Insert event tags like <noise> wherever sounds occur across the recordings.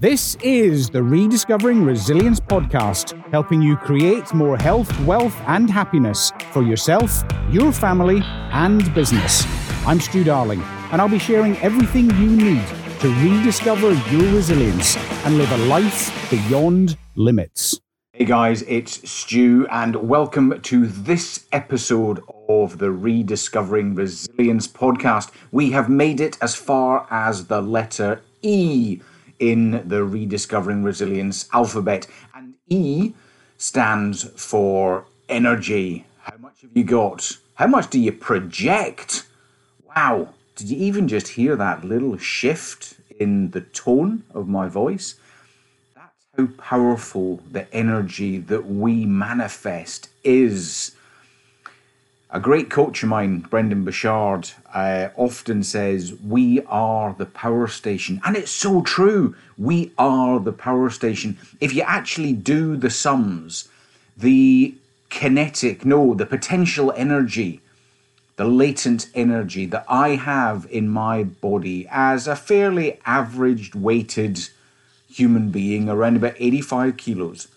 This is the Rediscovering Resilience podcast, helping you create more health, wealth, and happiness for yourself, your family, and business. I'm Stew Darling, and I'll be sharing everything you need to rediscover your resilience and live a life beyond limits. Hey guys, it's Stew, and welcome to this episode of the Rediscovering Resilience podcast. We have made it as far as the letter E in the Rediscovering Resilience alphabet. And E stands for energy. How much have you got? How much do you project? Wow, did you even just hear that little shift in the tone of my voice? That's how powerful the energy that we manifest is. A great coach of mine, Brendon Burchard, uh, often says, We are the power station. And it's so true. We are the power station. If you actually do the sums, the kinetic, no, the potential energy, the latent energy that I have in my body as a fairly average weighted human being, around about 85 kilos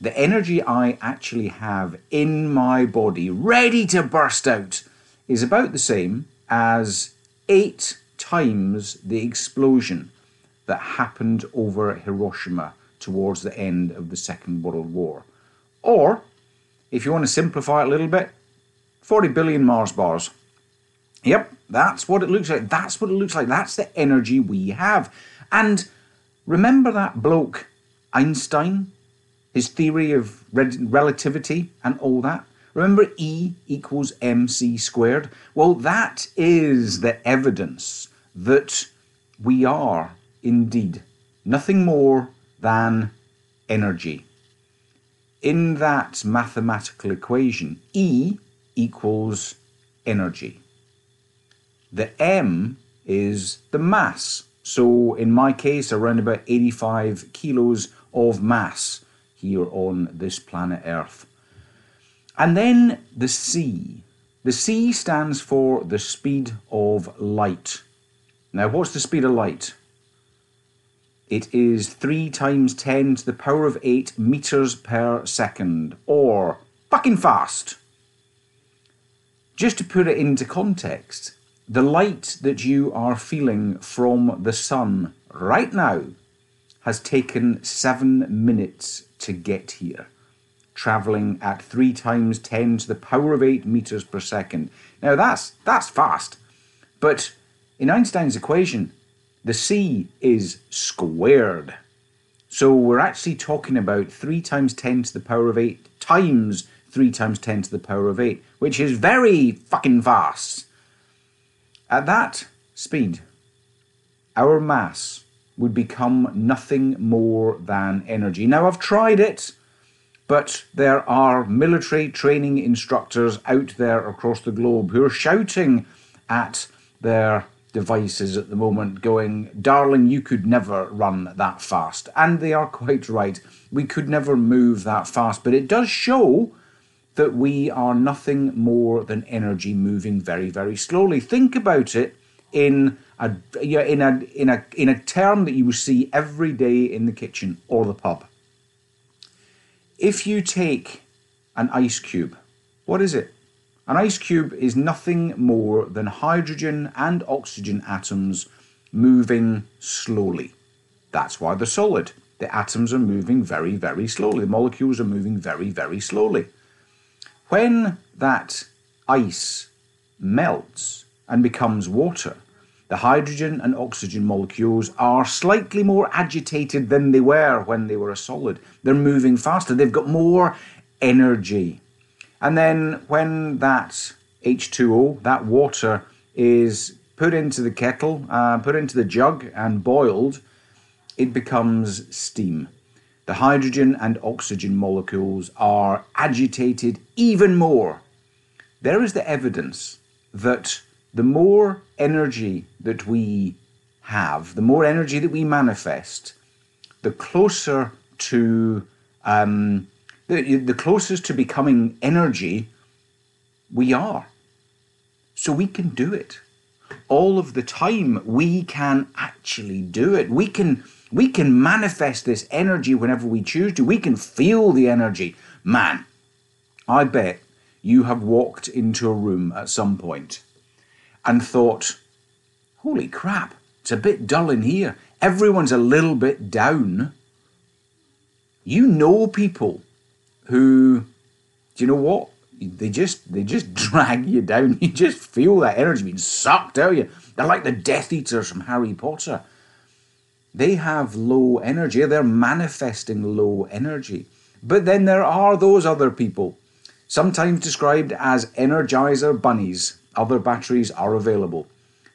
the energy I actually have in my body ready to burst out is about the same as eight times the explosion that happened over Hiroshima towards the end of the Second World War. Or, if you want to simplify it a little bit, 40 billion Mars bars. Yep, that's what it looks like. That's what it looks like. That's the energy we have. And remember that bloke, Einstein, his theory of relativity and all that. Remember E equals mc squared? Well, that is the evidence that we are indeed nothing more than energy. In that mathematical equation, E equals energy. The m is the mass. So in my case, around about 85 kilos of mass here on this planet Earth. And then the C. The C stands for the speed of light. Now, what's the speed of light? It is 3 times 10 to the power of 8 meters per second, or fucking fast. Just to put it into context, the light that you are feeling from the sun right now has taken seven minutes to get here, travelling at three times 10 to the power of 8 metres per second. Now that's, that's fast, but in Einstein's equation, the c is squared. So we're actually talking about 3 times 10 to the power of 8 times 3 times 10 to the power of 8, which is very fucking fast. At that speed, our mass would become nothing more than energy. Now, I've tried it, but there are military training instructors out there across the globe who are shouting at their devices at the moment, going, Darling, you could never run that fast. And they are quite right. We could never move that fast, but it does show that we are nothing more than energy moving very, very slowly. Think about it in a, yeah, in a in a in a term that you will see every day in the kitchen or the pub. If you take an ice cube, what is it? An ice cube is nothing more than hydrogen and oxygen atoms moving slowly. That's why they're solid. The atoms are moving very, very slowly. The molecules are moving very, very slowly. When that ice melts and becomes water, the hydrogen and oxygen molecules are slightly more agitated than they were when they were a solid. They're moving faster, they've got more energy. And then when that H2O, that water, is put into the kettle, uh, put into the jug, and boiled, it becomes steam. The hydrogen and oxygen molecules are agitated even more. There is the evidence that the more energy that we have, the more energy that we manifest, the closer to um, the, the closest to becoming energy we are. So we can do it. All of the time, we can actually do it. We can We can manifest this energy whenever we choose to. We can feel the energy. Man, I bet you have walked into a room at some point and thought, holy crap, it's a bit dull in here. Everyone's a little bit down. You know people who, do you know what? They just they just <laughs> drag you down. You just feel that energy being sucked out of you. They're like the Death Eaters from Harry Potter. They have low energy. They're manifesting low energy. But then there are those other people, sometimes described as energizer bunnies. Other batteries are available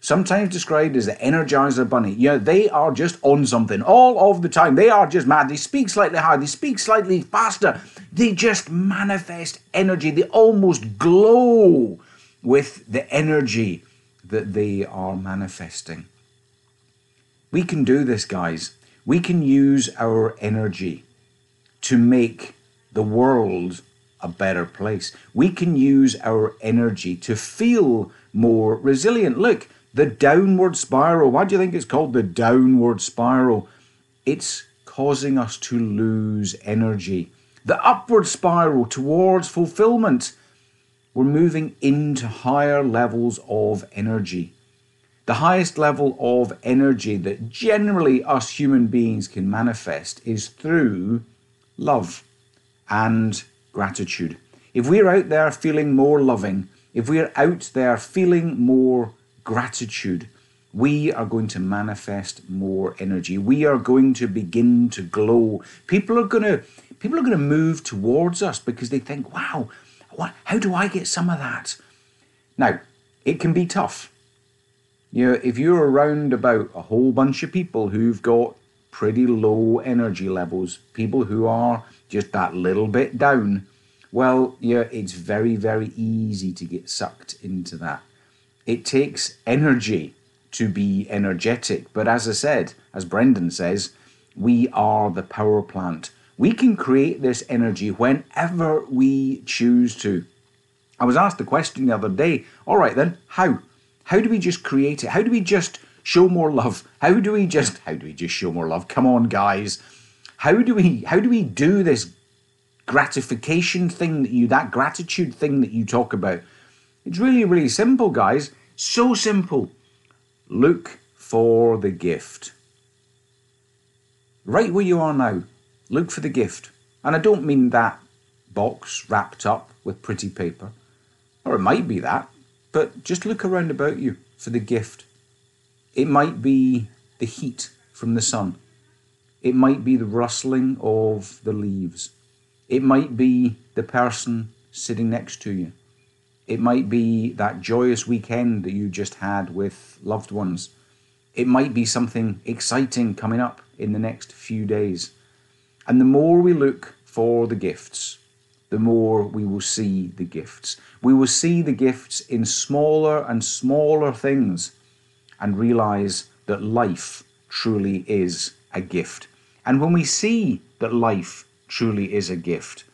sometimes described as the Energizer Bunny. Yeah, they are just on something all of the time. They are just mad. They speak slightly higher, they speak slightly faster. They just manifest energy. They almost glow with the energy that they are manifesting. We can do this, guys. We can use our energy to make the world a better place. We can use our energy to feel more resilient. Look, the downward spiral. Why do you think it's called the downward spiral? It's causing us to lose energy. The upward spiral towards fulfillment. We're moving into higher levels of energy. The highest level of energy that generally us human beings can manifest is through love and gratitude. If we're out there feeling more loving, if we're out there feeling more gratitude, we are going to manifest more energy. We are going to begin to glow. People are going to people are going to move towards us because they think, "Wow, what, how do I get some of that?" Now, it can be tough. You know, if you're around about a whole bunch of people who've got pretty low energy levels, people who are just that little bit down, well, yeah, it's very, very easy to get sucked into that it takes energy to be energetic. But as I said, as Brendon says, we are the power plant. We can create this energy whenever we choose to. I was asked the question the other day all right, then, how? How do we just create it? How do we just show more love? How do we just how do we just show more love? Come on, guys. How do we how do we do this gratification thing that you that gratitude thing that you talk about? It's really, really simple, guys. So simple. Look for the gift. Right where you are now, look for the gift. And I don't mean that box wrapped up with pretty paper, or it might be that, but just look around about you for the gift. It might be the heat from the sun. It might be the rustling of the leaves. It might be the person sitting next to you. It might be that joyous weekend that you just had with loved ones. It might be something exciting coming up in the next few days. And the more we look for the gifts, the more we will see the gifts. We will see the gifts in smaller and smaller things and realize that life truly is a gift. And when we see that life truly is a gift,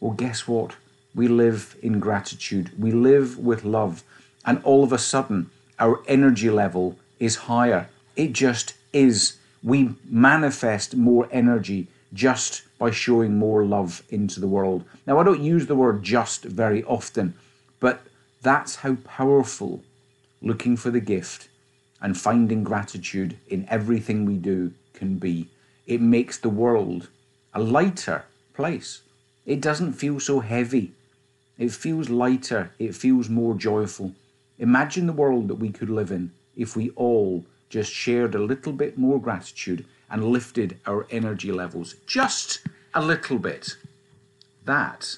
well, guess what? we live in gratitude, we live with love, and all of a sudden our energy level is higher. It just is. We manifest more energy just by showing more love into the world. Now, I don't use the word just very often, but that's how powerful looking for the gift and finding gratitude in everything we do can be. It makes the world a lighter place. It doesn't feel so heavy. It feels lighter, it feels more joyful. Imagine the world that we could live in if we all just shared a little bit more gratitude and lifted our energy levels just a little bit. That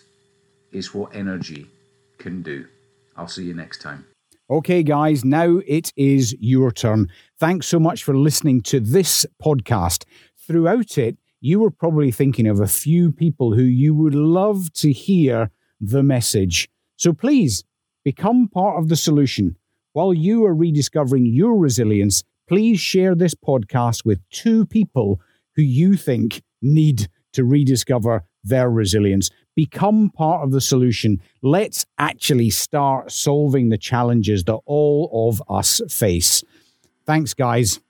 is what energy can do. I'll see you next time. Okay, guys, now it is your turn. Thanks so much for listening to this podcast. Throughout it, you were probably thinking of a few people who you would love to hear the message. So please become part of the solution. While you are rediscovering your resilience, please share this podcast with two people who you think need to rediscover their resilience. Become part of the solution. Let's actually start solving the challenges that all of us face. Thanks, guys.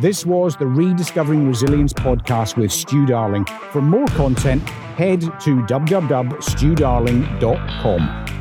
This was the Rediscovering Resilience podcast with Stew Darling. For more content, head to www.stewdarling.com.